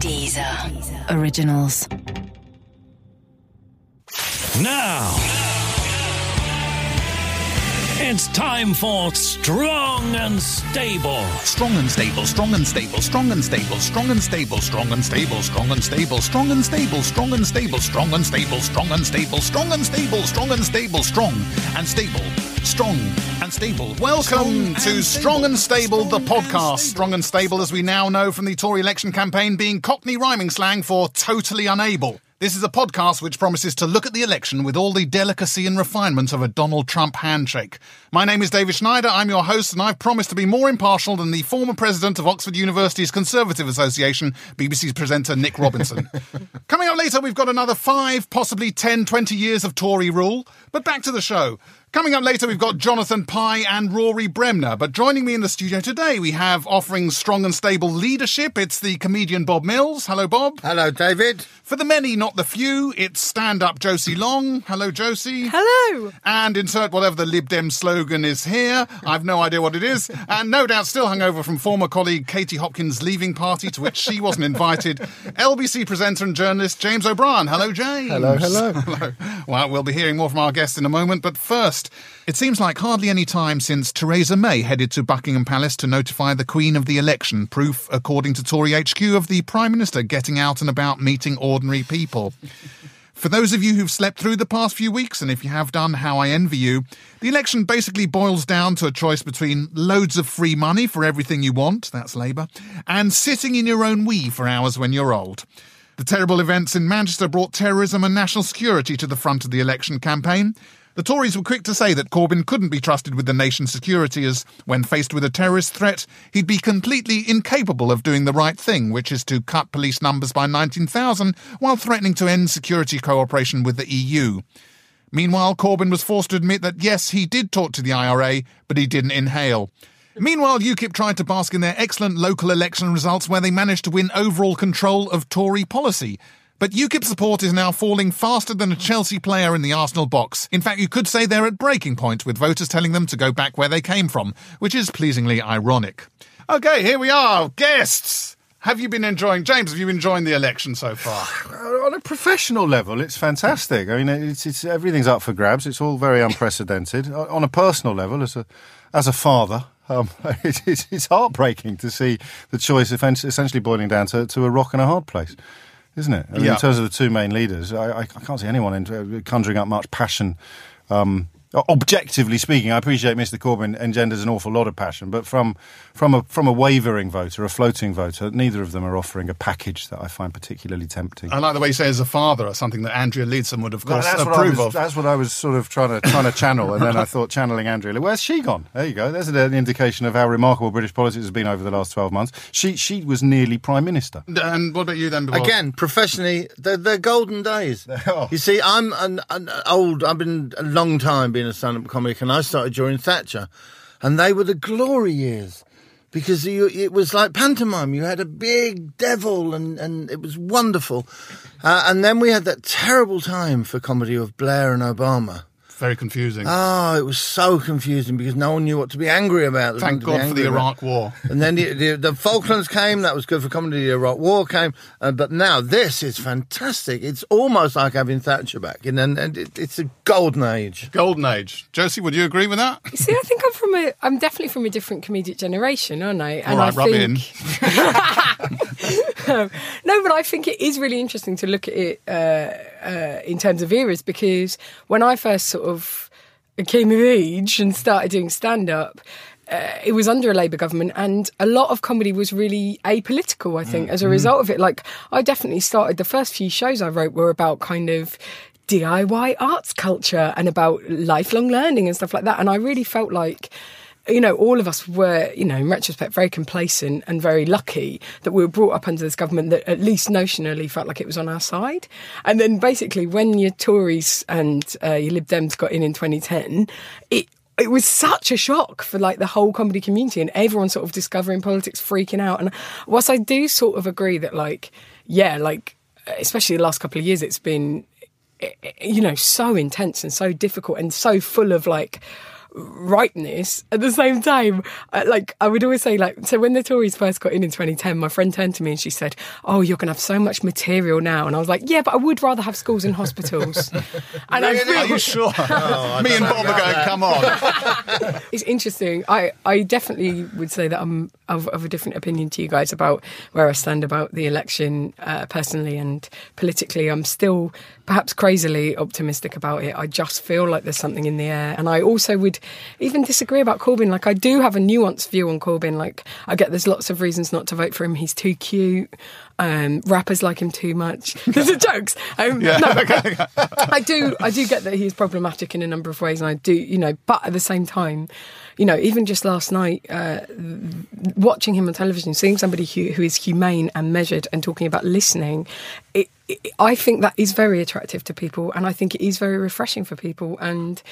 Deezer. Originals. Now, it's time for Strong and Stable. Strong and stable, strong and stable, strong and stable, strong and stable, strong and stable, strong and stable, strong and stable, strong and stable, strong and stable, strong and stable, strong and stable, strong and stable, strong and stable, strong and stable. Welcome to Strong and Stable, the podcast. Strong and stable, as we now know from the Tory election campaign, being Cockney rhyming slang for totally unable. This is a podcast which promises to look at the election with all the delicacy and refinement of a Donald Trump handshake. My name is David Schneider, I'm your host, and I've promised to be more impartial than the former president of Oxford University's Conservative Association, BBC's presenter Nick Robinson. Coming up later, we've got another five, possibly 10, 20 years of Tory rule. But back to the show. Coming up later, we've got Jonathan Pie and Rory Bremner. But joining me in the studio today, we have offering strong and stable leadership. It's the comedian Bob Mills. Hello, Bob. Hello, David. For the many, not the few, it's stand up Josie Long. Hello, Josie. Hello. And insert whatever the Lib Dem slogan is here. I've no idea what it is. And no doubt still hungover from former colleague Katie Hopkins' leaving party to which she wasn't invited. LBC presenter and journalist James O'Brien. Hello, James. Hello, hello. hello. Well, we'll be hearing more from our guests in a moment. But first, it seems like hardly any time since Theresa May headed to Buckingham Palace to notify the Queen of the election, proof, according to Tory HQ, of the Prime Minister getting out and about meeting ordinary people. For those of you who've slept through the past few weeks, and if you have done, how I envy you, the election basically boils down to a choice between loads of free money for everything you want, that's Labour, and sitting in your own wee for hours when you're old. The terrible events in Manchester brought terrorism and national security to the front of the election campaign. The Tories were quick to say that Corbyn couldn't be trusted with the nation's security, as when faced with a terrorist threat, he'd be completely incapable of doing the right thing, which is to cut police numbers by 19,000 while threatening to end security cooperation with the EU. Meanwhile, Corbyn was forced to admit that yes, he did talk to the IRA, but he didn't inhale. Meanwhile, UKIP tried to bask in their excellent local election results where they managed to win overall control of Tory policy. But UKIP support is now falling faster than a Chelsea player in the Arsenal box. In fact, you could say they're at breaking point, with voters telling them to go back where they came from, which is pleasingly ironic. Okay, here we are. Guests! Have you been enjoying, James, have you been enjoying the election so far? On a professional level, it's fantastic. I mean, it's, it's everything's up for grabs. It's all very unprecedented. On a personal level, as a as a father, um, it, it's, it's heartbreaking to see the choice essentially boiling down to, to a rock and a hard place isn't it? I mean, Yeah. In terms of the two main leaders, I, I, I can't see anyone conjuring up much passion. Um, objectively speaking, I appreciate Mr. Corbyn engenders an awful lot of passion, but from from a from a wavering voter, a floating voter, neither of them are offering a package that I find particularly tempting. I like the way you say as a father, or something that Andrea Leadsom would, of Well, course, that's, what I approve was, of. that's what I was sort of trying to trying to channel, and then I thought channeling Andrea. Where's she gone? There you go. There's an indication of how remarkable British politics has been over the last twelve months. She she was nearly prime minister. And what about you then, Bob? Again, professionally, they're, they're golden days. are. Oh. You see, I'm an, an old. I've been a long time being a stand-up comic, and I started during Thatcher, and they were the glory years because you, it was like pantomime. You had a big devil, and and it was wonderful. Uh, and then we had that terrible time for comedy of Blair and Obama. Very confusing. Oh, it was so confusing because no one knew what to be angry about. There Thank nothing to be God for the angry about. Iraq War. And then the, the, the Falklands came, that was good for comedy. The Iraq War came, uh, but now this is fantastic. It's almost like having Thatcher back, and, and, and it, it's a golden age. Golden Age. Josie, would you agree with that? See, I think I'm from a. I'm definitely from a different comedic generation, aren't I? All right, I rub it in. Um, no, but I think it is really interesting to look at it uh, uh, in terms of eras because when I first sort of came of age and started doing stand up. Uh, it was under a Labour government, and a lot of comedy was really apolitical. I think as a result of it, like I definitely started. The first few shows I wrote were about kind of DIY arts culture and about lifelong learning and stuff like that. And I really felt like you know, all of us were, you know, in retrospect, very complacent and very lucky that we were brought up under this government that at least notionally felt like it was on our side. And then basically, when your Tories and uh, your Lib Dems got in in 2010, it it was such a shock for like the whole comedy community and everyone sort of discovering politics, freaking out. And whilst I do sort of agree that, like, yeah, like, especially the last couple of years, it's been, you know, so intense and so difficult and so full of like rightness at the same time. uh, Like I would always say, like so when the Tories first got in in 2010, my friend turned to me and she said, "Oh, you're going to have so much material now," and I was like, "Yeah, but I would rather have schools and hospitals." and I Are you sure? I Me and Bob are going, that. come on. it's interesting. I, I definitely would say that I'm of, of a different opinion to you guys about where I stand about the election uh, personally and politically. I'm still perhaps crazily optimistic about it. I just feel like there's something in the air. And I also would even disagree about Corbyn. Like, I do have a nuanced view on Corbyn. Like, I get there's lots of reasons not to vote for him. He's too cute. Um, rappers like him too much. These are jokes. Um, no, but I do, I do get that he's problematic in a number of ways, and I do, you know. But at the same time, you know, even just last night, uh, watching him on television, seeing somebody who, who is humane and measured, and talking about listening, it, I think that is very attractive to people, and I think it is very refreshing for people. And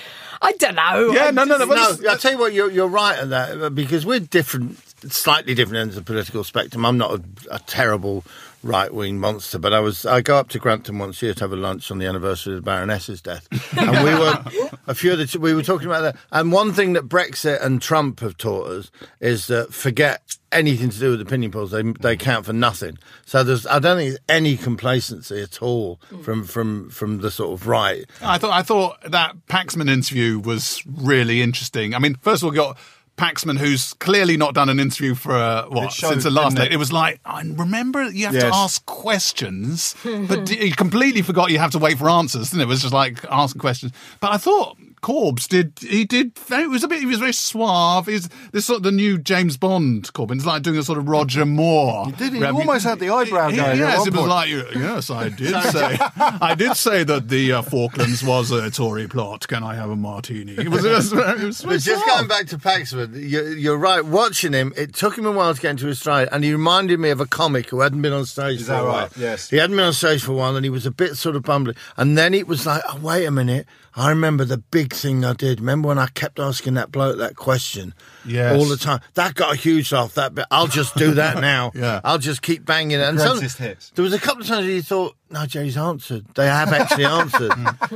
I don't know. Yeah, no, no, no, No, I'll tell you what, you're, you're right at that uh, because we're different, slightly different ends of the political spectrum. I'm not a, a terrible right wing monster, but I was. I go up to Grantham once a year to have a lunch on the anniversary of the Baroness's death, and we were a few of the we were talking about that. And one thing that Brexit and Trump have taught us is that forget anything to do with opinion polls; they they count for nothing. So there's, I don't think there's any complacency at all from from from the sort of right. I thought I thought that Paxman interview was really interesting. I mean, first of all, got Paxman, who's clearly not done an interview for uh, what showed, since the last day. it? It was like, I remember you have to ask questions, but you completely forgot you have to wait for answers. It? it was just like asking questions. But I thought Corbs did he did it was a bit he was very suave. He's this sort of the new James Bond Corbyn. It's like doing a sort of Roger Moore. He did, he Rep- almost had the eyebrow He- going at Yes, it was point. like yes, I did say I did say that the uh, Falklands was a Tory plot. Can I have a martini? It was, it was, it was But just going back to Paxman, you're, you're right. Watching him, it took him a while to get into his stride, and he reminded me of a comic who hadn't been on stage Is for that a while. right? Yes. he hadn't been on stage for a while, and he was a bit sort of bumbling. And then it was like, oh, wait a minute. I remember the big thing I did. Remember when I kept asking that bloke that question Yes. all the time? That got a huge laugh. That bit. I'll just do that now. Yeah. I'll just keep banging it. And Greatest some- hits. There was a couple of times where you thought, no, Jerry's answered. They have actually answered.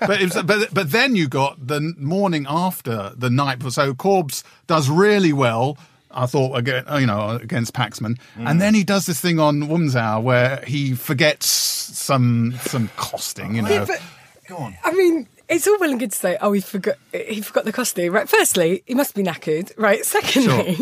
but, it was, but but then you got the morning after the night. So Corbs does really well. I thought again, you know, against Paxman, and mm. then he does this thing on Woman's Hour where he forgets some some costing. You know, Yeah, but- Go on. I mean, it's all well and good to say, oh, he forgot he forgot the costume. Right. Firstly, he must be knackered. Right. Secondly,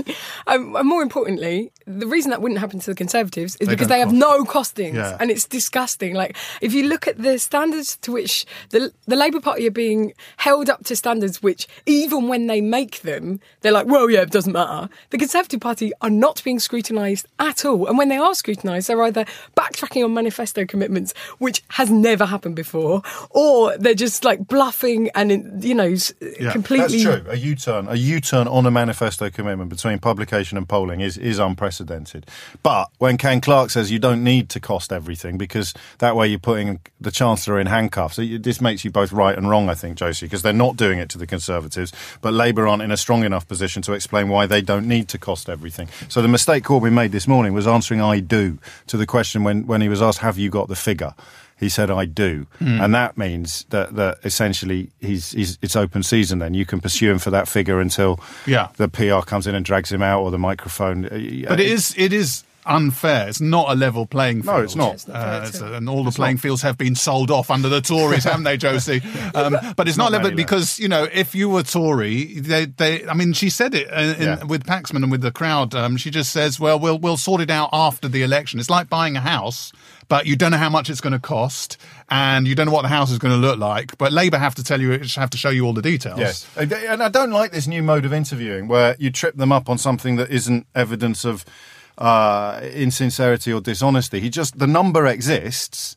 um, and more importantly, the reason that wouldn't happen to the Conservatives is They because they have no costings, Yeah. and it's disgusting. Like if you look at the standards to which the the Labour Party are being held up to standards, which even when they make them, they're like, well, yeah, it doesn't matter. The Conservative Party are not being scrutinised at all, and when they are scrutinised, they're either backtracking on manifesto commitments, which has never happened before, or they're just like bluffing and you know s- completely. That's true. A U-turn, a U-turn on a manifesto commitment between publication and polling is is unprecedented. But when Ken Clarke says you don't need to cost everything because that way you're putting the chancellor in handcuffs, this makes you both right and wrong, I think, Josie, because they're not doing it to the Conservatives, but Labour aren't in a strong enough position to explain why they don't need to cost everything. So the mistake Corbyn made this morning was answering "I do" to the question when when he was asked, "Have you got the figure?" He said, "I do," and that means that, that essentially he's, he's it's open season. Then you can pursue him for that figure until Yeah. the PR comes in and drags him out or the microphone. but it is it is unfair. It's not a level playing field. No, it's not. It's not Uh, fair it's- at all. and all the playing fields have been sold off under the Tories, haven't they, Josie? Um, but it's not, Not level because you know if you were Tory, they, they I mean, she said it uh, in, Yeah. with Paxman and with the crowd. Um, she just says, "Well, we'll we'll sort it out after the election." It's like buying a house. But you don't know how much it's going to cost, and you don't know what the house is going to look like. But Labour have to tell you, have to show you all the details. Yes, and I don't like this new mode of interviewing where you trip them up on something that isn't evidence of uh, insincerity or dishonesty. He just the number exists.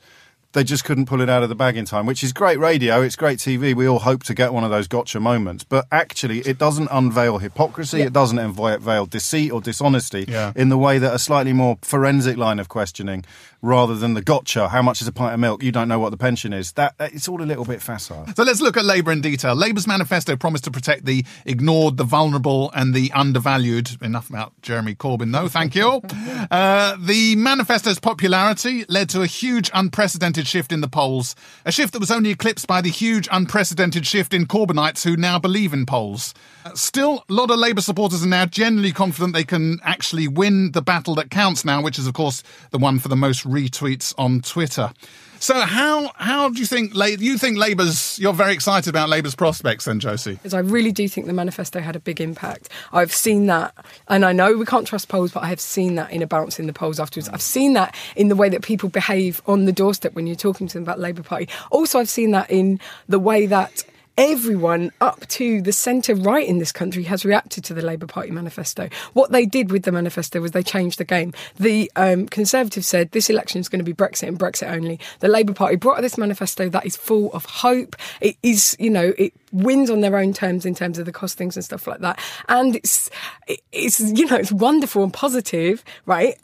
They just couldn't pull it out of the bag in time, which is great radio. It's great TV. We all hope to get one of those gotcha moments, but actually, it doesn't unveil hypocrisy. It doesn't unveil deceit or dishonesty Yeah. in the way that a slightly more forensic line of questioning, rather than the gotcha. How much is a pint of milk? You don't know what the pension is. That it's all a little bit facile. So let's look at Labour in detail. Labour's manifesto promised to protect the ignored, the vulnerable, and the undervalued. Enough about Jeremy Corbyn, though. Thank you. Uh, the manifesto's popularity led to a huge, unprecedented unprecedented shift in the polls, a shift that was only eclipsed by the huge unprecedented shift in Corbynites who now believe in polls. Uh, Still, a lot of Labour supporters are now generally confident they can actually win the battle that counts now, which is, of course, the one for the most retweets on Twitter. So, how how do you think? You think Labour's? You're very excited about Labour's prospects, then, Josie? Because I really do think the manifesto had a big impact. I've seen that, and I know we can't trust polls, but I have seen that in a bounce in the polls afterwards. I've seen that in the way that people behave on the doorstep when you're talking to them about Labour Party. Also, I've seen that in the way that everyone up to the centre right in this country has reacted to the Labour Party manifesto. What they did with the manifesto was they changed the game. The um, Conservatives said this election is going to be Brexit and Brexit only. The Labour Party brought this manifesto that is full of hope. It is, you know, it wins on their own terms in terms of the costings and stuff like that. And it's, it's you know, it's wonderful and positive, right?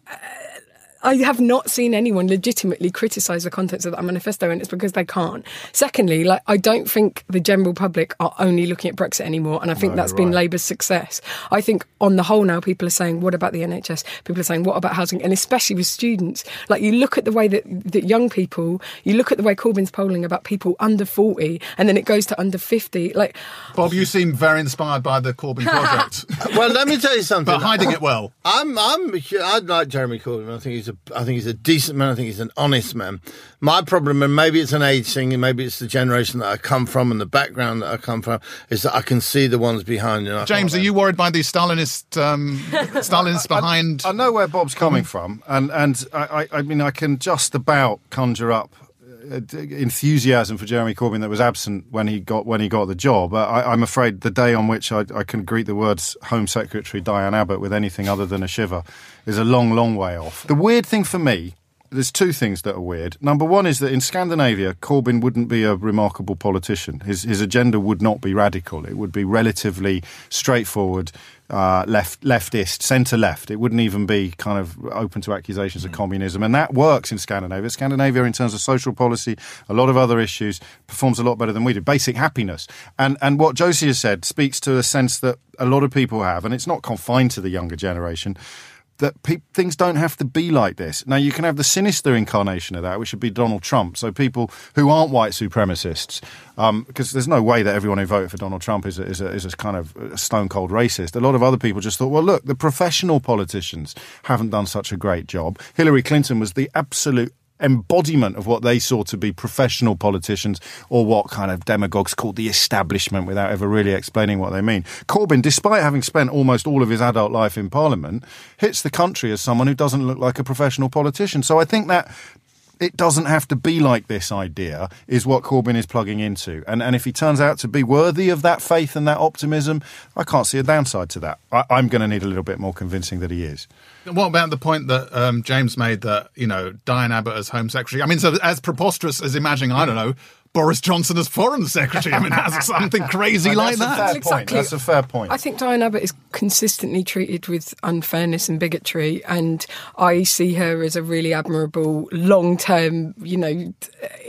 I have not seen anyone legitimately criticise the contents of that manifesto, and it's because they can't. Secondly, like I don't think the general public are only looking at Brexit anymore, and I think No, that's you're been right. Labour's success. I think on the whole now, people are saying, "What about the NHS?" People are saying, "What about housing?" And especially with students, like you look at the way that that young people, you look at the way Corbyn's polling about people under forty, and then it goes to under fifty. Like Bob, you seem very inspired by the Corbyn project, Well, let me tell you something. but hiding it well. I'm, I'm, I like Jeremy Corbyn. I think he's a, I think he's a decent man. I think he's an honest man. My problem, and maybe it's an age thing, and maybe it's the generation that I come from and the background that I come from, is that I can see the ones behind. And I James, are can't- you worried by these Stalinist um, Stalinists behind? I know where Bob's coming from, and and I, I, I mean I can just about conjure up uh, enthusiasm for Jeremy Corbyn that was absent when he got when he got the job. Uh, I, I'm afraid the day on which I, I can greet the words Home Secretary Diane Abbott with anything other than a shiver is a long, long way off. The weird thing for me. There's two things that are weird. Number one is that in Scandinavia, Corbyn wouldn't be a remarkable politician. His his agenda would not be radical. It would be relatively straightforward, uh, left leftist, centre left. It wouldn't even be kind of open to accusations of communism, and that works in Scandinavia. Scandinavia, in terms of social policy, a lot of other issues, performs a lot better than we do. Basic happiness, and and what Josie has said speaks to a sense that a lot of people have, and it's not confined to the younger generation. That pe- things don't have to be like this. Now, you can have the sinister incarnation of that, which would be Donald Trump. So, people who aren't white supremacists, um, because there's no way that everyone who voted for Donald Trump is a, is a, is a kind of stone cold racist. A lot of other people just thought, well, look, the professional politicians haven't done such a great job. Hillary Clinton was the absolute embodiment of what they saw to be professional politicians or what kind of demagogues called the establishment without ever really explaining what they mean. Corbyn, despite having spent almost all of his adult life in Parliament, hits the country as someone who doesn't look like a professional politician. So I think that it doesn't have to be like this idea is what Corbyn is plugging into. And, and if he turns out to be worthy of that faith and that optimism, I can't see a downside to that. I, I'm going to need a little bit more convincing that he is. What about the point that um, James made that you know Diane Abbott as Home Secretary? I mean, so as preposterous as imagining, I don't know, Boris Johnson as Foreign Secretary. I mean, that's something crazy like That's a that. fair point. Exactly. That's a fair point. I think Diane Abbott is consistently treated with unfairness and bigotry, and I see her as a really admirable, long-term, you know,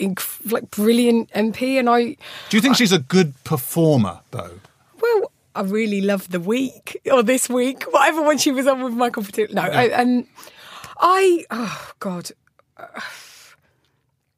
inc- like brilliant MP. And I, Do you think she's a good performer, though? well, I really loved the week or this week, whatever when she was on with Michael Patil. No, I, um, I, oh God,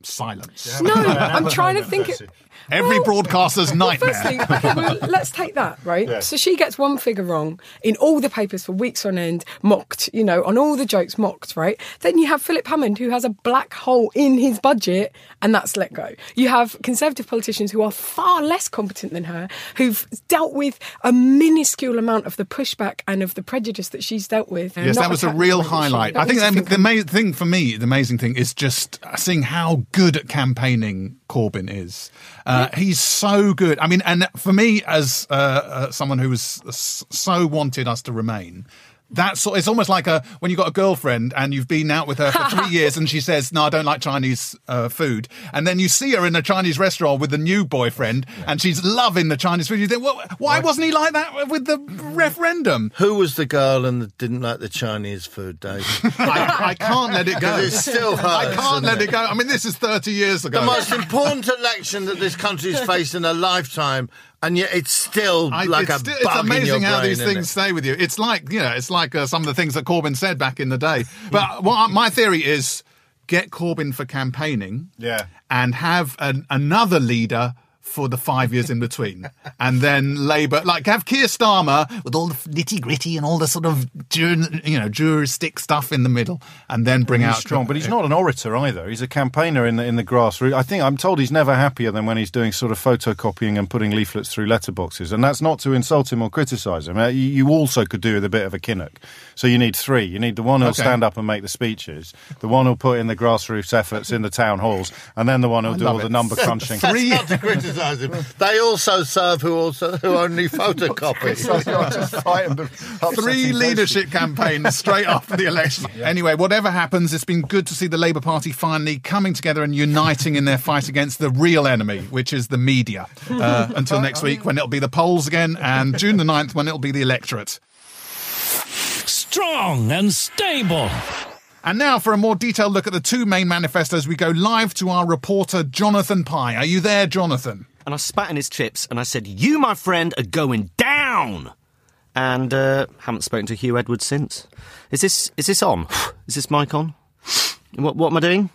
Silence. no, I'm trying to think. It, Every Well, broadcaster's Well, nightmare. firstly, okay, well, let's take that, right? So she gets one figure wrong in all the papers for weeks on end, mocked, you know, on all the jokes, mocked, right? Then you have Philip Hammond, who has a black hole in his budget, and that's let go. You have Conservative politicians who are far less competent than her, who've dealt with a minuscule amount of the pushback and of the prejudice that she's dealt with. Yes, that was a real the way that she- highlight. I think the amazing thing for me, the amazing thing is just seeing how good at campaigning Corbyn is. Uh, he's so good. I mean, and for me, as uh, uh, someone who was so wanted us to remain. That's so- it's almost like a when you got a girlfriend and you've been out with her for three years and she says no I don't like Chinese uh, food and then you see her in a Chinese restaurant with a new boyfriend and she's loving the Chinese food you think well, why wasn't he like that with the referendum Who was the girl and that didn't like the Chinese food, Dave? I, I can't let it go. It still hurts, I can't doesn't let it? it go. I mean, this is 30 years ago. the most important election that this country's faced in a lifetime, and yet it's still I- like it's, a still- bug it's in your amazing how brain, these things it? stay with you. It's like, you know, it's like uh, some of the things that Corbyn said back in the day. But what my theory is get Corbyn for campaigning, Yeah. and have an, another leader for the five years in between, and then Labour, like have Keir Starmer with all the nitty gritty and all the sort of jur- you know juristic stuff in the middle, and then bring He's out strong, but he's not an orator either. He's a campaigner in the in the grassroots. I think I'm told he's never happier than when he's doing sort of photocopying and putting leaflets through letterboxes. And that's not to insult him or criticise him. Uh, You, you also could do with a bit of a Kinnock. So you need three. You need the one who'll Okay. stand up and make the speeches, the one who'll put in the grassroots efforts in the town halls, and then the one who'll do love all the number crunching. Three- Not to criticise him. They also serve who also who only photocopy. Three leadership campaigns straight after the election. Anyway, whatever happens, it's been good to see the Labour Party finally coming together and uniting in their fight against the real enemy, which is the media. Uh, until next week, when it'll be the polls again, and June the 9th, when it'll be the electorate. Strong and stable. And now, for a more detailed look at the two main manifestos, we go live to our reporter, Jonathan Pie. Are you there, Jonathan? and I spat in his chips and I said, You, my friend, are going down. And uh, haven't spoken to Huw Edwards since. Is this is this on? Is this mic on? What, what am I doing?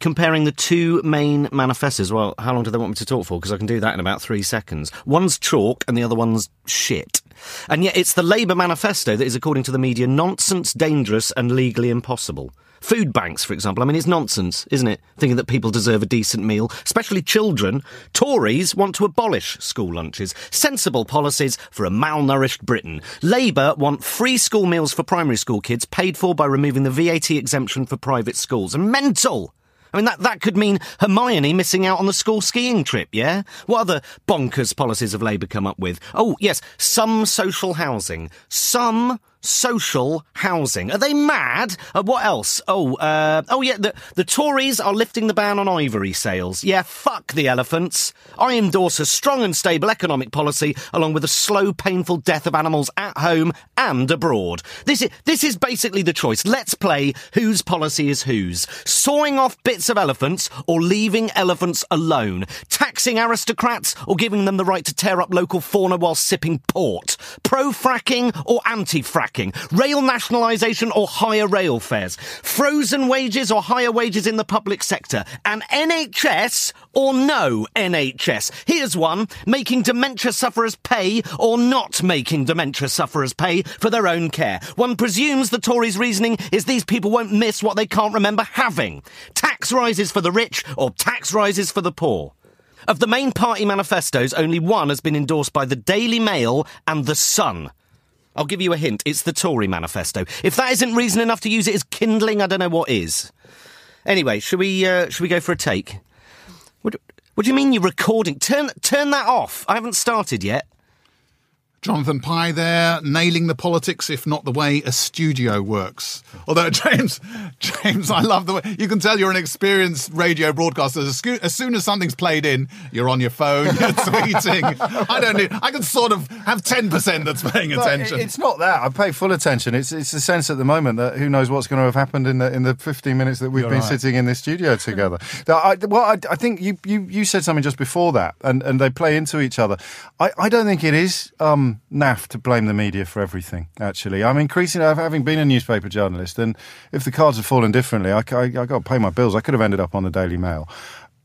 Comparing the two main manifestos. Well, how long do they want me to talk for? Because I can do that in about three seconds. One's chalk and the other one's shit. And yet it's the Labour manifesto that is, according to the media, nonsense, dangerous, and legally impossible. Food banks, for example. I mean, it's nonsense, isn't it? Thinking that people deserve a decent meal, especially children. Tories want to abolish school lunches. Sensible policies for a malnourished Britain. Labour want free school meals for primary school kids paid for by removing the VAT exemption for private schools. And mental! I mean, that, that could mean Hermione missing out on the school skiing trip, yeah? What other bonkers policies have Labour come up with? Oh, yes, some social housing. Some social housing. Are they mad? Uh, what else? Oh, uh, oh yeah, the, the Tories are lifting the ban on ivory sales. Yeah, fuck the elephants. I endorse a strong and stable economic policy along with a slow, painful death of animals at home and abroad. This is, this is basically the choice. Let's play whose policy is whose. Sawing off bits of elephants or leaving elephants alone. Taxing aristocrats or giving them the right to tear up local fauna while sipping port. Pro-fracking or Rail nationalisation or higher rail fares. Frozen wages or higher wages in the public sector. an NHS or no NHS. Here's one. Making dementia sufferers pay or not making dementia sufferers pay for their own care. One presumes the Tories' reasoning is these people won't miss what they can't remember having. Tax rises for the rich or tax rises for the poor. Of the main party manifestos, only one has been endorsed by the Daily Mail and The Sun. I'll give you a hint. It's the Tory manifesto. If that isn't reason enough to use it as kindling, I don't know what is. Anyway, should we uh, should we go for a take? What, what do you mean you're recording? Turn turn that off. I haven't started yet. Jonathan Pie there, nailing the politics, if not the way a studio works. Although, James, James, I love the way you can tell you're an experienced radio broadcaster. As, soon as something's played in, you're on your phone, you're tweeting. I don't need, I can sort of have 10% that's paying attention. it- It's not that. I pay full attention. It's it's the sense at the moment that who knows what's going to have happened in the in the 15 minutes that we've You're been right. sitting in this studio together. I, well, I, I think you, you you said something just before that, and, and they play into each other. I, I don't think it is um, naff to blame the media for everything. Actually, I'm increasingly having been a newspaper journalist, and if the cards had fallen differently, I, I, I got to pay my bills. I could have ended up on the Daily Mail.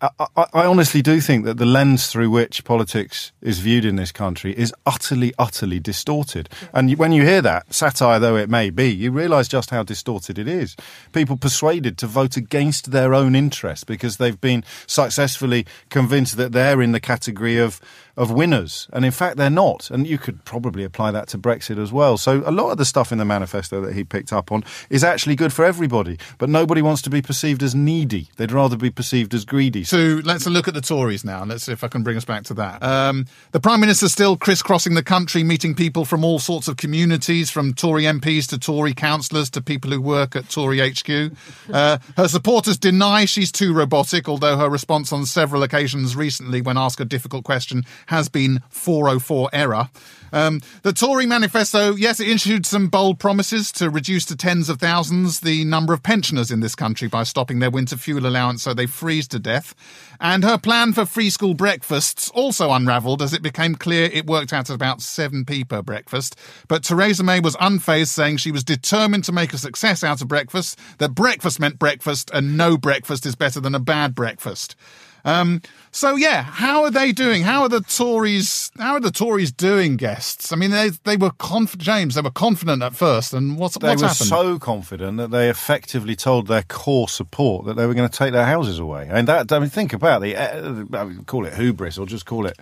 I, I, I honestly do think that the lens through which politics is viewed in this country is utterly, utterly distorted. And when you hear that, satire though it may be, you realise just how distorted it is. People persuaded to vote against their own interests because they've been successfully convinced that they're in the category of of winners, and in fact they're not. And you could probably apply that to Brexit as well. So a lot of the stuff in the manifesto that he picked up on is actually good for everybody, but nobody wants to be perceived as needy. They'd rather be perceived as greedy. So let's look at the Tories now. and Let's see if I can bring us back to that. Um, the Prime Minister's still crisscrossing the country, meeting people from all sorts of communities, from Tory MPs to Tory councillors to people who work at Tory HQ. Uh, her supporters deny she's too robotic, although her response on several occasions recently, when asked a difficult question, has been 404 error. Um, the Tory manifesto, yes, it issued some bold promises to reduce to tens of thousands the number of pensioners in this country by stopping their winter fuel allowance so they freeze to death. And her plan for free school breakfasts also unravelled as it became clear it worked out at about 7p per breakfast. But Theresa May was unfazed, saying she was determined to make a success out of breakfast, that breakfast meant breakfast and no breakfast is better than a bad breakfast. Um, so yeah, how are they doing? How are the Tories? How are the Tories doing, guests? I mean, they they were confident, James. They were confident at first, and what's They what's were happened? so confident that they effectively told their core support that they were going to take their houses away. I mean, that. I mean, think about the. Uh, I mean, call it hubris or just call it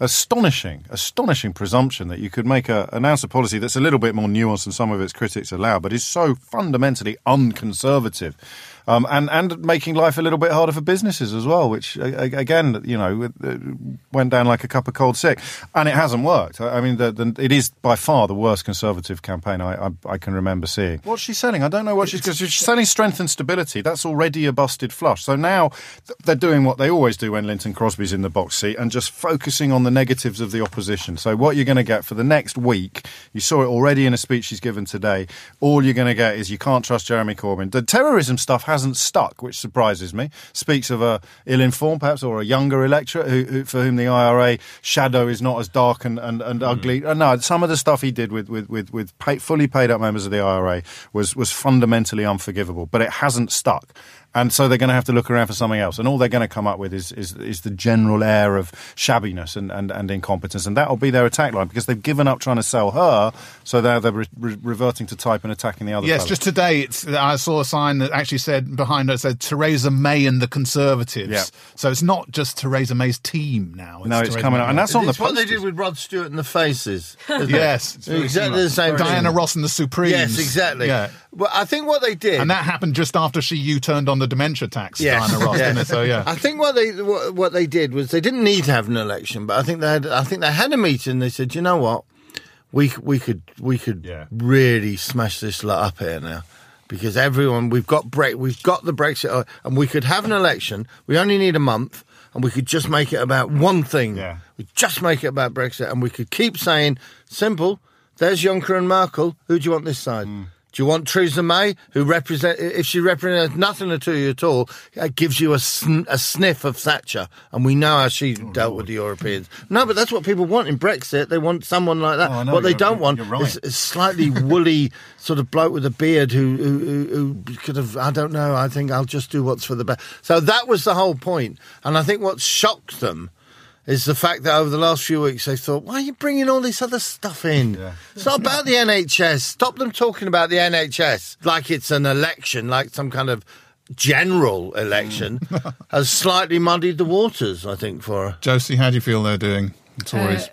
astonishing, astonishing presumption that you could make a announce a policy that's a little bit more nuanced than some of its critics allow, but is so fundamentally unconservative. Um, and and making life a little bit harder for businesses as well, which again, you know, went down like a cup of cold sick, and it hasn't worked. I I mean, the, the, it is by far the worst conservative campaign I, I, I can remember seeing. What's she selling? I don't know what she's because she's selling strength and stability. That's already a busted flush. So now they're doing what they always do when Lynton Crosby's in the box seat and just focusing on the negatives of the opposition. So what you're going to get for the next week, you saw it already in a speech she's given today. All you're going to get is you can't trust Jeremy Corbyn. The terrorism stuff hasn't stuck, which surprises me. Speaks of a ill-informed, perhaps, or a younger electorate who, who, for whom the IRA shadow is not as dark and, and, and ugly. Uh, no, some of the stuff he did with with with, with pay, fully paid up members of the IRA was was fundamentally unforgivable. But it hasn't stuck. And so they're going to have to look around for something else. And all they're going to come up with is, is, is the general air of shabbiness and, and, and incompetence. And that'll be their attack line because they've given up trying to sell her. So now they're re- re- reverting to type and attacking the other Yes, fellow. just today, it's, I saw a sign that actually said behind it said Theresa May and the Conservatives. Yeah. So it's not just Theresa May's team now. No, it's Theresa coming May. out. And that's on the It's what they did with Rod Stewart and the Faces. Yes, exactly similar. the same. Diana thing. Ross and the Supremes. Yes, exactly. Yeah. Well, I think what they did, And that happened just after she U-turned on the dementia tax, Yes. Diana Ross, it? So yeah. I think what they what, what they did was they didn't need to have an election, but I think they had I think they had a meeting. They said, you know what, we we could we could Yeah. really smash this lot up here now. Because everyone, we've got break, we've got the Brexit, uh, and we could have an election. We only need a month, and we could just make it about one thing. Yeah. We just make it about Brexit, and we could keep saying simple. There's Juncker and Merkel. Who do you want this side? Do you want Theresa May, who represent if she represents nothing to you at all, it gives you a, sn- a sniff of Thatcher, and we know how she dealt with the Europeans. No, but that's what people want in Brexit. They want someone like that. Oh, what they don't want right. is a slightly woolly sort of bloke with a beard who, who, who, who could have. I don't know. I think I'll just do what's for the best. So that was the whole point, and I think what shocked them is the fact that over the last few weeks they thought, why are you bringing all this other stuff in? It's not about the NHS. Stop them talking about the NHS like it's an election, like some kind of general election, has slightly muddied the waters, I think, for her. Josie, how do you feel they're doing, the Tories?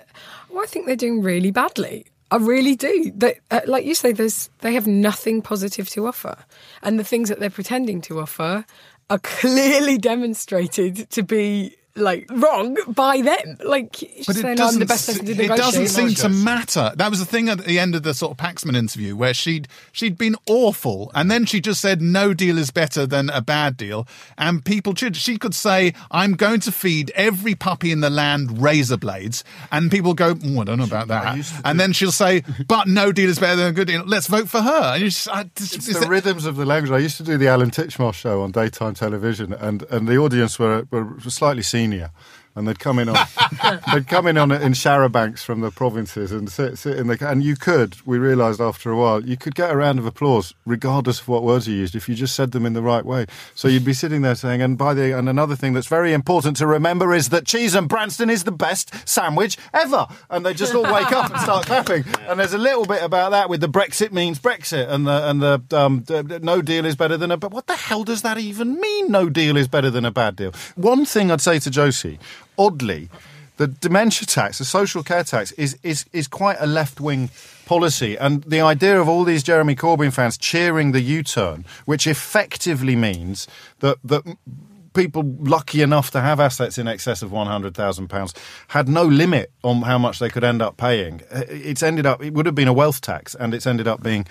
Well, I think they're doing really badly. I really do. They, uh, like you say, there's they have nothing positive to offer, and the things that they're pretending to offer are clearly demonstrated to be like wrong by them. Like she's But it oh, doesn't, the best to it doesn't seem to matter. That was the thing at the end of the sort of Paxman interview where she'd she'd been awful, and then she just said no deal is better than a bad deal, and people should. She could say I'm going to feed every puppy in the land razor blades, and people go, oh, I don't know about that, and then she'll say, but no deal is better than a good deal. Let's vote for her. And you just, I, just, It's the that- rhythms of the language. I used to do the Alan Titchmarsh show on daytime television, and, and the audience were, were slightly senior. weniger. And they'd come in on, they'd come in on in charabancs from the provinces and sit, sit in the. And you could, we realised after a while, you could get a round of applause regardless of what words you used if you just said them in the right way. So you'd be sitting there saying, and by the and another thing that's very important to remember is that cheese and Branston is the best sandwich ever. And they just all wake up and start clapping. And there's a little bit about that with the Brexit means Brexit and the and the um, no deal is better than a. But what the hell does that even mean? No deal is better than a bad deal. One thing I'd say to Josie, oddly. The dementia tax, the social care tax, is, is, is quite a left wing policy. And the idea of all these Jeremy Corbyn fans cheering the U turn, which effectively means that, that people lucky enough to have assets in excess of £100,000 had no limit on how much they could end up paying. It's ended up, it would have been a wealth tax, and it's ended up being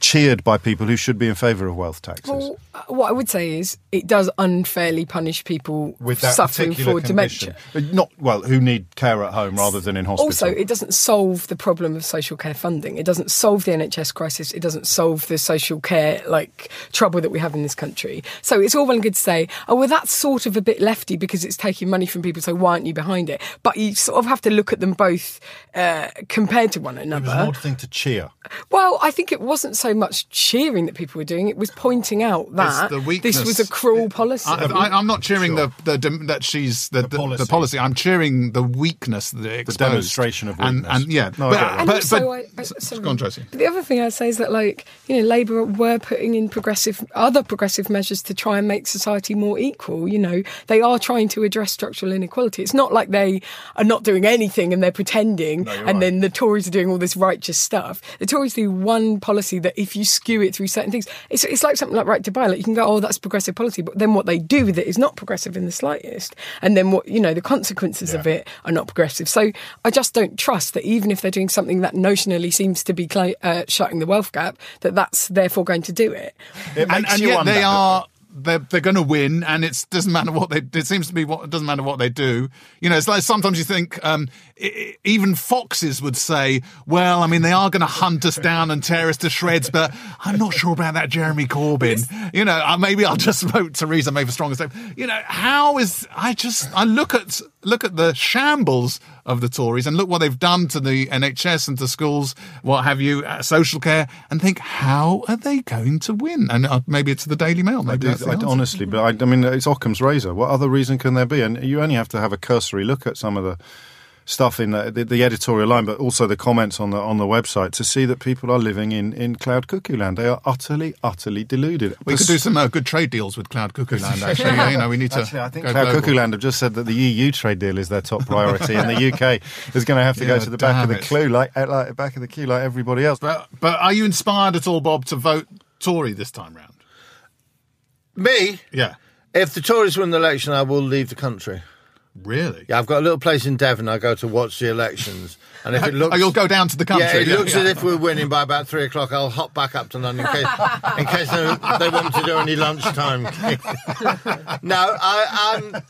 cheered by people who should be in favour of wealth taxes. Well, what I would say is it does unfairly punish people with that suffering for condition. dementia. Uh, Not well, who need care at home rather than in hospital. Also, it doesn't solve the problem of social care funding. It doesn't solve the NHS crisis. It doesn't solve the social care like trouble that we have in this country. So it's all well and good to say, oh well, that's sort of a bit lefty because it's taking money from people. So why aren't you behind it? But you sort of have to look at them both uh, compared to one another. it was an odd thing to cheer. Well, I think it wasn't so much cheering that people were doing; it was pointing out It's that the this was a cruel policy. I, I, I'm not cheering the, the dem- that she's the, the, the, policy. policy. I'm cheering the weakness that it exposed. demonstration of And, weakness. and yeah, No, I but, get that. And but, also, but- I, I, s- sorry. go on, Tracy. But the other thing I'd say is that, like, you know, Labour were putting in progressive, other progressive measures to try and make society more equal. You know, they are trying to address structural inequality. It's not like they are not doing anything and they're pretending, and right. then the Tories are doing all this righteous stuff. The Tories do one policy that, if you skew it through certain things, it's, it's like something like right to buy. Like you can go, oh, that's progressive policy, but then what they do with it is not progressive in the slightest. And then what you know, the consequences of it are not progressive. So I just don't trust that even if they're doing something that notionally seems to be cl- uh, shutting the wealth gap, that that's therefore going to do it. It and, makes and you yet wonder. they are they're, they're going to win and it doesn't matter what they it seems to be what it doesn't matter what they do you know it's like sometimes you think um, e- even foxes would say well i mean they are going to hunt us down and tear us to shreds but i'm not sure about that jeremy corbyn you know uh, maybe i'll just vote theresa may for strongest vote you know how is i just i look at look at the shambles of the Tories and look what they've done to the NHS and to schools, what have you, uh, social care, and think how are they going to win? And uh, maybe it's the Daily Mail. I do, that's the I, honestly, but I, I mean, it's Occam's razor. What other reason can there be? And you only have to have a cursory look at some of the stuff in the, the, the editorial line, but also the comments on the on the website to see that people are living in, in cloud cuckoo land. They are utterly, utterly deluded. We could do some uh, good trade deals with Cloud Cuckoo Land. Actually, you know, we need to. Actually, I think Cloud global. Cuckoo Land have just said that the EU trade deal is their top priority, and the UK is going to have to go to the back of the it. clue, like, uh, like back of the queue, like everybody else. But, but are you inspired at all, Bob, to vote Tory this time round? Me, Yeah, if the Tories win the election, I will leave the country. really. Yeah, I've got a little place in Devon. I go to watch the elections, and if it looks, oh, you'll go down to the country. Yeah, it looks as if we're winning by about three o'clock. I'll hop back up to London in case, in case they, they want to do any lunchtime. no, I, um,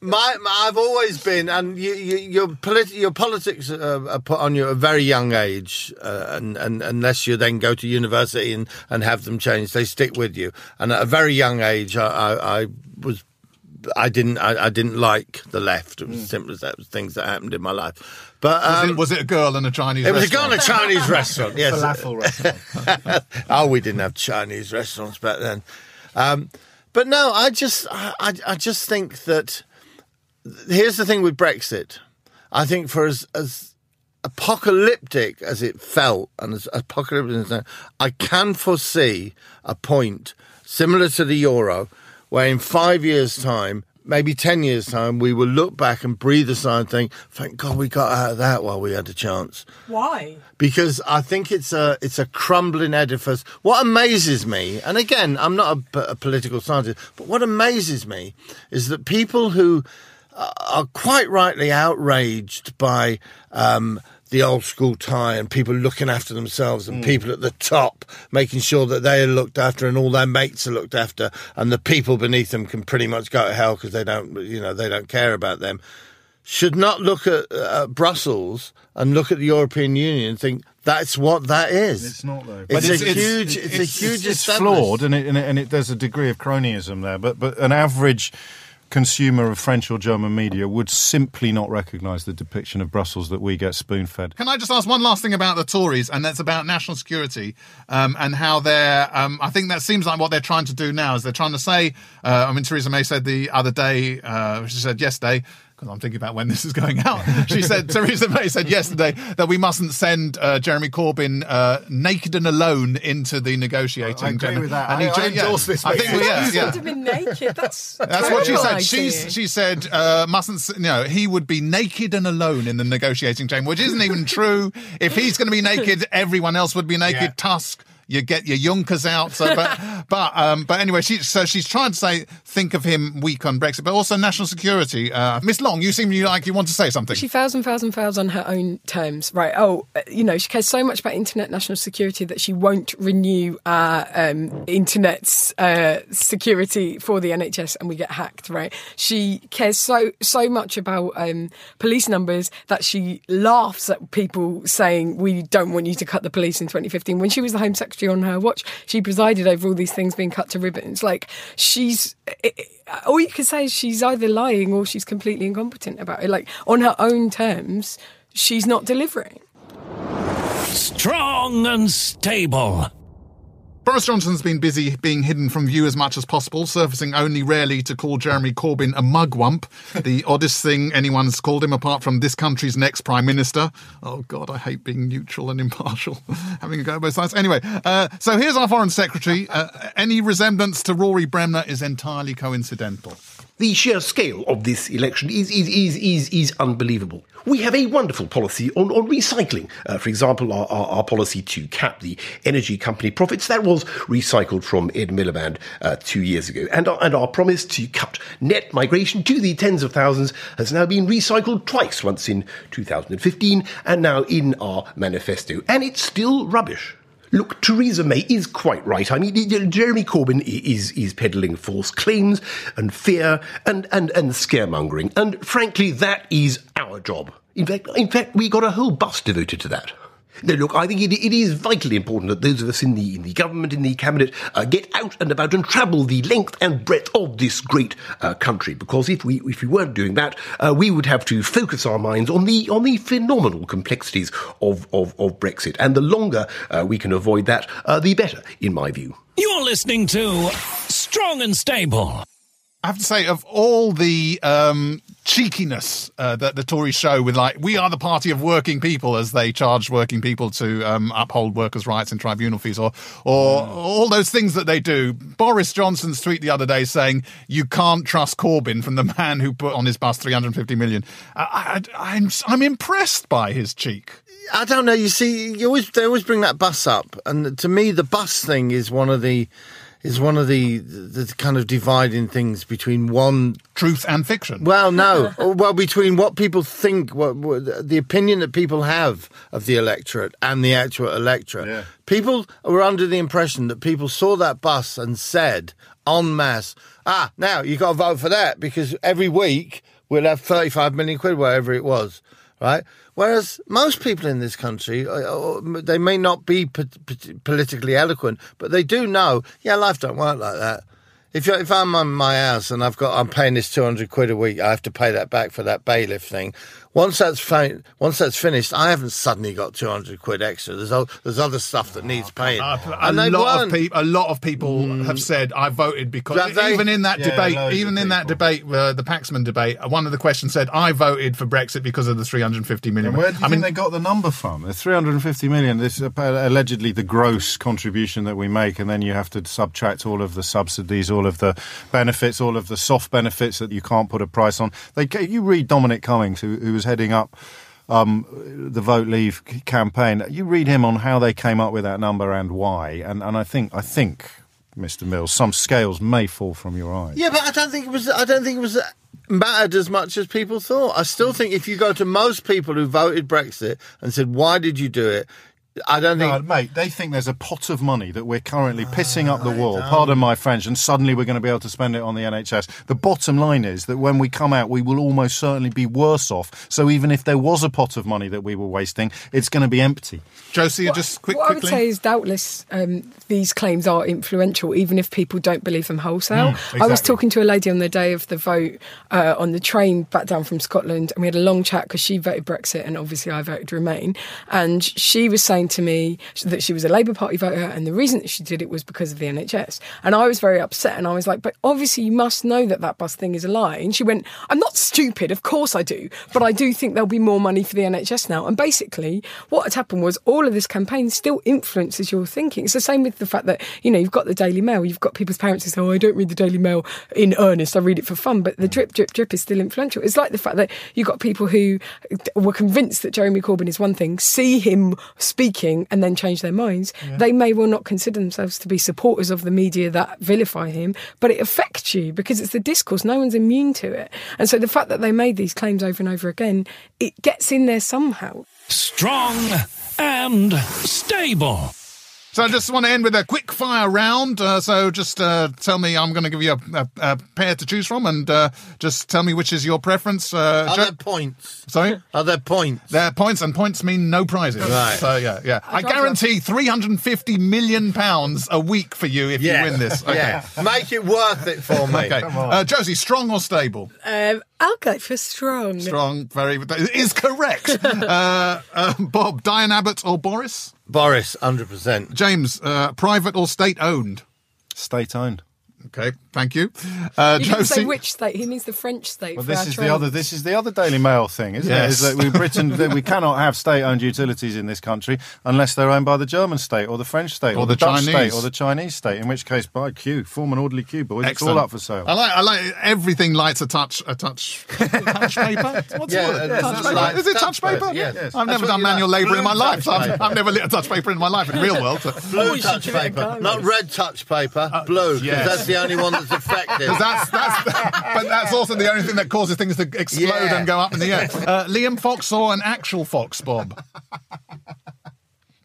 my, my, I've always been, and you, you, your, politi- your politics are, are put on you at a very young age, uh, and, and unless you then go to university and, and have them changed, they stick with you. And at a very young age, I, I, I was I didn't. I, I didn't like the left. It was as simple as that. It was things that happened in my life. But Was, um, it, was it a girl in a Chinese it was a girl in a? Chinese restaurant. Yes, Falafel restaurant. oh, we didn't have Chinese restaurants back then. Um, but no, I just, I I just think that here's the thing with Brexit. I think for as as apocalyptic as it felt, and as apocalyptic as it, I can foresee a point similar to the euro, where in five years' time. Maybe 10 years' time, we will look back and breathe a sigh and think, thank God we got out of that while we had a chance Why? because I think it's a it's a crumbling edifice. What amazes me, and again, I'm not a political scientist, but what amazes me is that people who are quite rightly outraged by um, the old school tie and people looking after themselves and people at the top making sure that they are looked after and all their mates are looked after and the people beneath them can pretty much go to hell because they don't you know they don't care about them should not look at uh, Brussels and look at the European Union and think that's what that is. It's not though. It's, But it's- a it's- huge. It's, a huge. It's, it's flawed, and it, and, it, and it, there's a degree of cronyism there. But but an average consumer of French or German media would simply not recognise the depiction of Brussels that we get spoon fed. Can I just ask one last thing about the Tories, and that's about national security um, and how they're. Um, I think that seems like what they're trying to do now is they're trying to say. Uh, I mean, Theresa May said the other day. Uh, she said yesterday. Because I'm thinking about when this is going out. She said, Theresa May said yesterday that we mustn't send uh, Jeremy Corbyn uh, naked and alone into the negotiating. Chamber. I agree table. with that. And he I- I yeah, endorse this I think, message. yeah, He yeah. would have been naked. That's That's what she said. idea. She's, she said, uh, mustn't, s- you know, he would be naked and alone in the negotiating chamber, which isn't even true. If he's going to be naked, everyone else would be naked. Yeah. Tusk, you get your Junkers out. So, but but um, but anyway, she so she's trying to say think of him weak on Brexit, but also national security. Uh, Miss Long, you seem like you want to say something. She fails and fails and fails on her own terms, right? Oh, uh, you know, she cares so much about internet national security that she won't renew our um, internet's uh, security for the NHS, and we get hacked, right? She cares so so much about um, police numbers that she laughs at people saying we don't want you to cut the police in 2015. When she was the Home Secretary on her watch, she presided over all these things being cut to ribbons. Like she's. It, all you can say is she's either lying or she's completely incompetent about it. Like on her own terms, she's not delivering. Strong and stable. Boris Johnson's been busy being hidden from view as much as possible, surfacing only rarely to call Jeremy Corbyn a mugwump, the oddest thing anyone's called him apart from this country's next Prime Minister. Oh, God, I hate being neutral and impartial, having a go at both sides. Anyway, uh, so here's our Foreign Secretary. Uh, any resemblance to Rory Bremner is entirely coincidental. The sheer scale of this election is, is, is, is, is unbelievable. We have a wonderful policy on, on recycling. Uh, for example, our, our, our, policy to cap the energy company profits, that was recycled from Ed Miliband uh, two years ago. And our, and our promise to cut net migration to the tens of thousands has now been recycled twice, once in 2015 and now in our manifesto. And it's still rubbish. Look, Theresa May is quite right. I mean, Jeremy Corbyn is is peddling false claims and fear and and and scaremongering, and frankly, that is our job. In fact, in fact, we got a whole bus devoted to that. No, look, I think it, it is vitally important that those of us in the in the government, in the cabinet, uh, get out and about and travel the length and breadth of this great uh, country. Because if we if we weren't doing that, uh, we would have to focus our minds on the on the phenomenal complexities of of, of Brexit. And the longer uh, we can avoid that, uh, the better, in my view. You're listening to Strong and Stable. I have to say, of all the um, cheekiness uh, that the Tories show with, like, we are the party of working people as they charge working people to um, uphold workers' rights and tribunal fees, or, or mm. all those things that they do. Boris Johnson's tweet the other day saying, you can't trust Corbyn from the man who put on his bus 350 million. I, I, I'm, I'm impressed by his cheek. I don't know. You see, you always they always bring that bus up, and to me, the bus thing is one of the is one of the, the kind of dividing things between one truth and fiction. Well, no, well between what people think, what, what, the opinion that people have of the electorate and the actual electorate. Yeah. People were under the impression that people saw that bus and said en masse, "Ah, now you got to vote for that because every week we'll have thirty-five million quid, whatever it was." Right? Whereas most people in this country, uh, uh, they may not be politically eloquent, but they do know, yeah, life don't work like that. If, if I'm on my house and I've got I'm paying this two hundred quid a week, I have to pay that back for that bailiff thing. Once that's fa- once that's finished, I haven't suddenly got two hundred quid extra. There's o- there's other stuff that needs paying. Uh, a, lot of people, a lot of people mm. have said I voted because even in that yeah, debate, even in that debate, uh, the Paxman debate, one of the questions said I voted for Brexit because of the 350 million. where do you I mean, they got the number from? The 350 million. This is allegedly the gross contribution that we make, and then you have to subtract all of the subsidies, all of the benefits, all of the soft benefits that you can't put a price on. They, you read Dominic Cummings, who, who was heading up um, the Vote Leave campaign. You read him on how they came up with that number and why, and, and I think I think, Mr. Mills, some scales may fall from your eyes. Yeah, but I don't think it was. I don't think it was mattered as much as people thought. I still think if you go to most people who voted Brexit and said, "Why did you do it?" I don't think, no, mate. They think there's a pot of money that we're currently pissing up the wall. Pardon my French, and suddenly we're going to be able to spend it on the NHS. The bottom line is that when we come out, we will almost certainly be worse off. So even if there was a pot of money that we were wasting, it's going to be empty. Josie, what, just quick, what quickly. I would say is doubtless um, these claims are influential, even if people don't believe them wholesale. Mm, exactly. I was talking to a lady on the day of the vote uh, on the train back down from Scotland, and we had a long chat because she voted Brexit, and obviously I voted Remain, and she was saying to me that she was a Labour Party voter, and the reason that she did it was because of the NHS. And I was very upset, and I was like, but obviously you must know that that bus thing is a lie. And she went, I'm not stupid, of course I do, but I do think there'll be more money for the NHS now. And basically, what had happened was all of this campaign still influences your thinking. It's the same with the fact that, you know, you've got the Daily Mail, you've got people's parents who say, oh, I don't read the Daily Mail in earnest, I read it for fun, but the drip, drip, drip is still influential. It's like the fact that you've got people who were convinced that Jeremy Corbyn is one thing, see him speak speaking and then change their minds, they may well not consider themselves to be supporters of the media that vilify him, but it affects you because it's the discourse. No one's immune to it. And so the fact that they made these claims over and over again, it gets in there somehow. Strong and stable. So I just want to end with a quick fire round. Uh, so just uh, tell me, I'm going to give you a, a, a pair to choose from, and uh, just tell me which is your preference. Uh, Are Jo- there points? Sorry. Are there points? They're points, and points mean no prizes. Right. So yeah, yeah. I guarantee 350 million pounds a week for you if Yeah. you win this. Okay. Yeah. Make it worth it for me. Okay. Uh, Josie, strong or stable? Um, I'll go for strong. Strong, very is correct. uh, uh, Bob, Diane Abbott or Boris? Boris, 100%. James, uh, private or state owned? State owned. Okay, thank you. Uh, He didn't say Josie, which state. He means the French state. Well, for this our is trade. the other. This is the other Daily Mail thing, isn't Yes. it? Is that we Britain that we cannot have state-owned utilities in this country unless they're owned by the German state or the French state Or or, the Dutch Chinese. state or the Chinese state. In which case, by queue, form an orderly queue, boys. It's all up for sale. I like, I like everything lights a touch, a touch, touch paper. What's Yeah, the word? uh, touch touch paper. light, Is it touch touch paper? paper, yes. Yes. I've never done manual like. labour in my life. touch I've. I've never lit a touch paper in my life in the real world. Blue touch should give it a paper, not red touch paper. blue, yes. The only one that's effective. that's that's, but that's also the only thing that causes things to explode Yeah. and go up in the air. Uh, Liam Fox or an actual fox, Bob?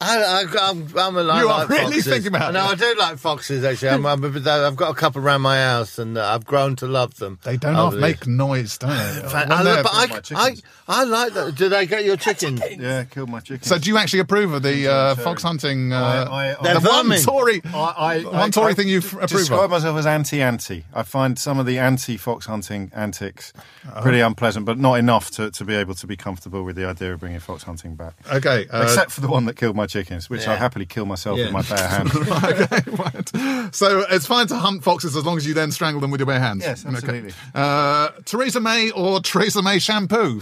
I, I, I'm, I'm a, I You are like really foxes. thinking about No. I do like foxes. Actually, I'm, I'm, I've got a couple around my house, and uh, I've grown to love them. They don't over half make noise, don't they? years. I, When but I, I. I like that. Do they get your chickens? Yeah, killed my chicken. so do you actually approve of the uh, fox hunting? Uh, I- I- the one. Tory, I, the one Tory thing you f- approve describe of. myself as anti-anti. I find some of the anti-fox hunting antics Oh. pretty unpleasant, but not enough to, to be able to be comfortable with the idea of bringing fox hunting back. Okay, uh, Except for the one that killed my chickens, which I Yeah. happily kill myself Yeah. with my bare hands. okay, right. So it's fine to hunt foxes as long as you then strangle them with your bare hands. Yes, Okay. absolutely. Uh, Theresa May or Theresa May shampoo?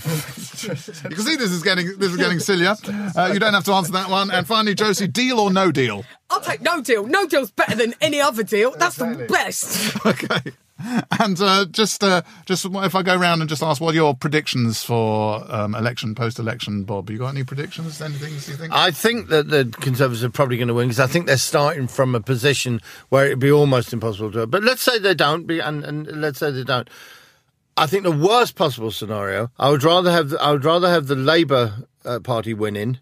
you can see this is getting this is getting sillier. Uh, you don't have to answer that one. And finally, Josie, deal or no deal? I'll take no deal. No deal's better than any other deal. That's the best. Okay. And uh, just uh, just if I go around and just ask what your predictions for um, election, post-election, Bob? You got any predictions? Anything you think? I think that the Conservatives are probably going to win because I think they're starting from a position where it'd be almost impossible to. But let's say they don't, be, and, and let's say they don't. I think the worst possible scenario. I would rather have. The, I would rather have the Labour uh, Party winning.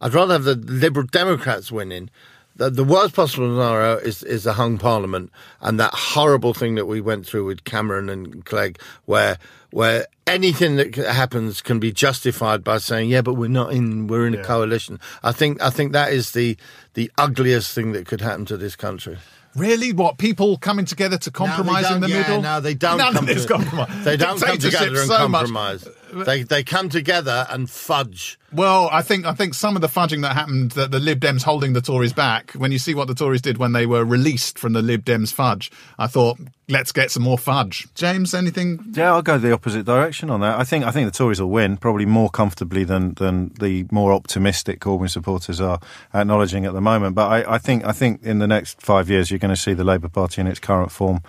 I'd rather have the Liberal Democrats winning. The, the worst possible scenario is is a hung Parliament and that horrible thing that we went through with Cameron and Clegg, where where anything that happens can be justified by saying, yeah, but we're not in. We're in a coalition. I think I think that is the the ugliest thing that could happen to this country. Really? What people coming together to compromise in the yeah, middle? No, they don't. None come of this to, compromise. They don't come together and so much. Compromise. They they come together and fudge. Well, I think I think some of the fudging that happened, that the Lib Dems holding the Tories back. When you see what the Tories did when they were released from the Lib Dems fudge, I thought, let's get some more fudge. James, anything? Yeah, I'll go the opposite direction on that. I think I think the Tories will win, probably more comfortably than than the more optimistic Corbyn supporters are acknowledging at the moment. But I, I think I think in the next five years you're going to see the Labour Party in its current form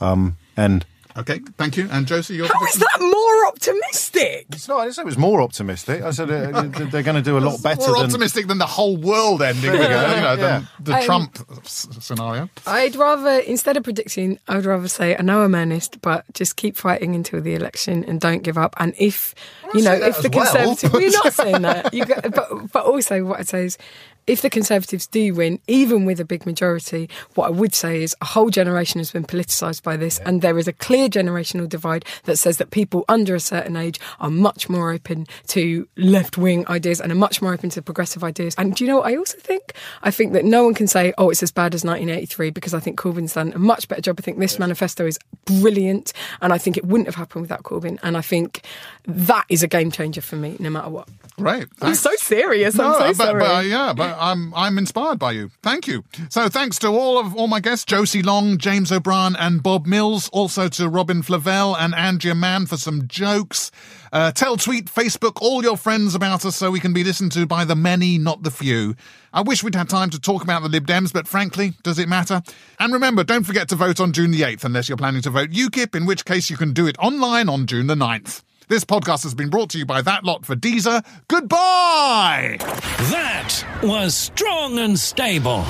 um, end. Okay, thank you. And Josie, your How is that more optimistic? It's not. I didn't say it was more optimistic. I said uh, they're going to do a lot better more than. optimistic than the whole world ending, with, you know, Yeah. than the Um, Trump s- scenario. I'd rather, instead of predicting, I would rather say, I know I'm earnest, but just keep fighting until the election and don't give up. And if, you know, if the as well. Conservatives, well, you're not saying that. You go, but, but also, what I'd say is, if the Conservatives do win, even with a big majority, what I would say is a whole generation has been politicised by this, and there is a clear generational divide that says that people under a certain age are much more open to left wing ideas and are much more open to progressive ideas. And do you know what I also think? I think that no one can say, oh, it's as bad as 1983, because I think Corbyn's done a much better job. I think this manifesto is brilliant, and I think it wouldn't have happened without Corbyn. And I think that is a game changer for me, no matter what. Great. I'm so serious. No, I'm so but, sorry. but, yeah, but I'm I'm inspired by you. Thank you. So thanks to all of all my guests, Josie Long, James O'Brien, and Bob Mills. Also to Robin Flavel and Andrea Mann for some jokes. Uh, tell, tweet, Facebook, all your friends about us so we can be listened to by the many, not the few. I wish we'd had time to talk about the Lib Dems, but frankly, does it matter? And remember, don't forget to vote on June the 8th unless you're planning to vote UKIP, in which case you can do it online on June the 9th. This podcast has been brought to you by That Lot for Deezer. Goodbye! That was Strong and Stable.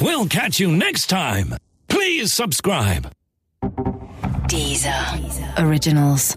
We'll catch you next time. Please subscribe. Deezer. Originals.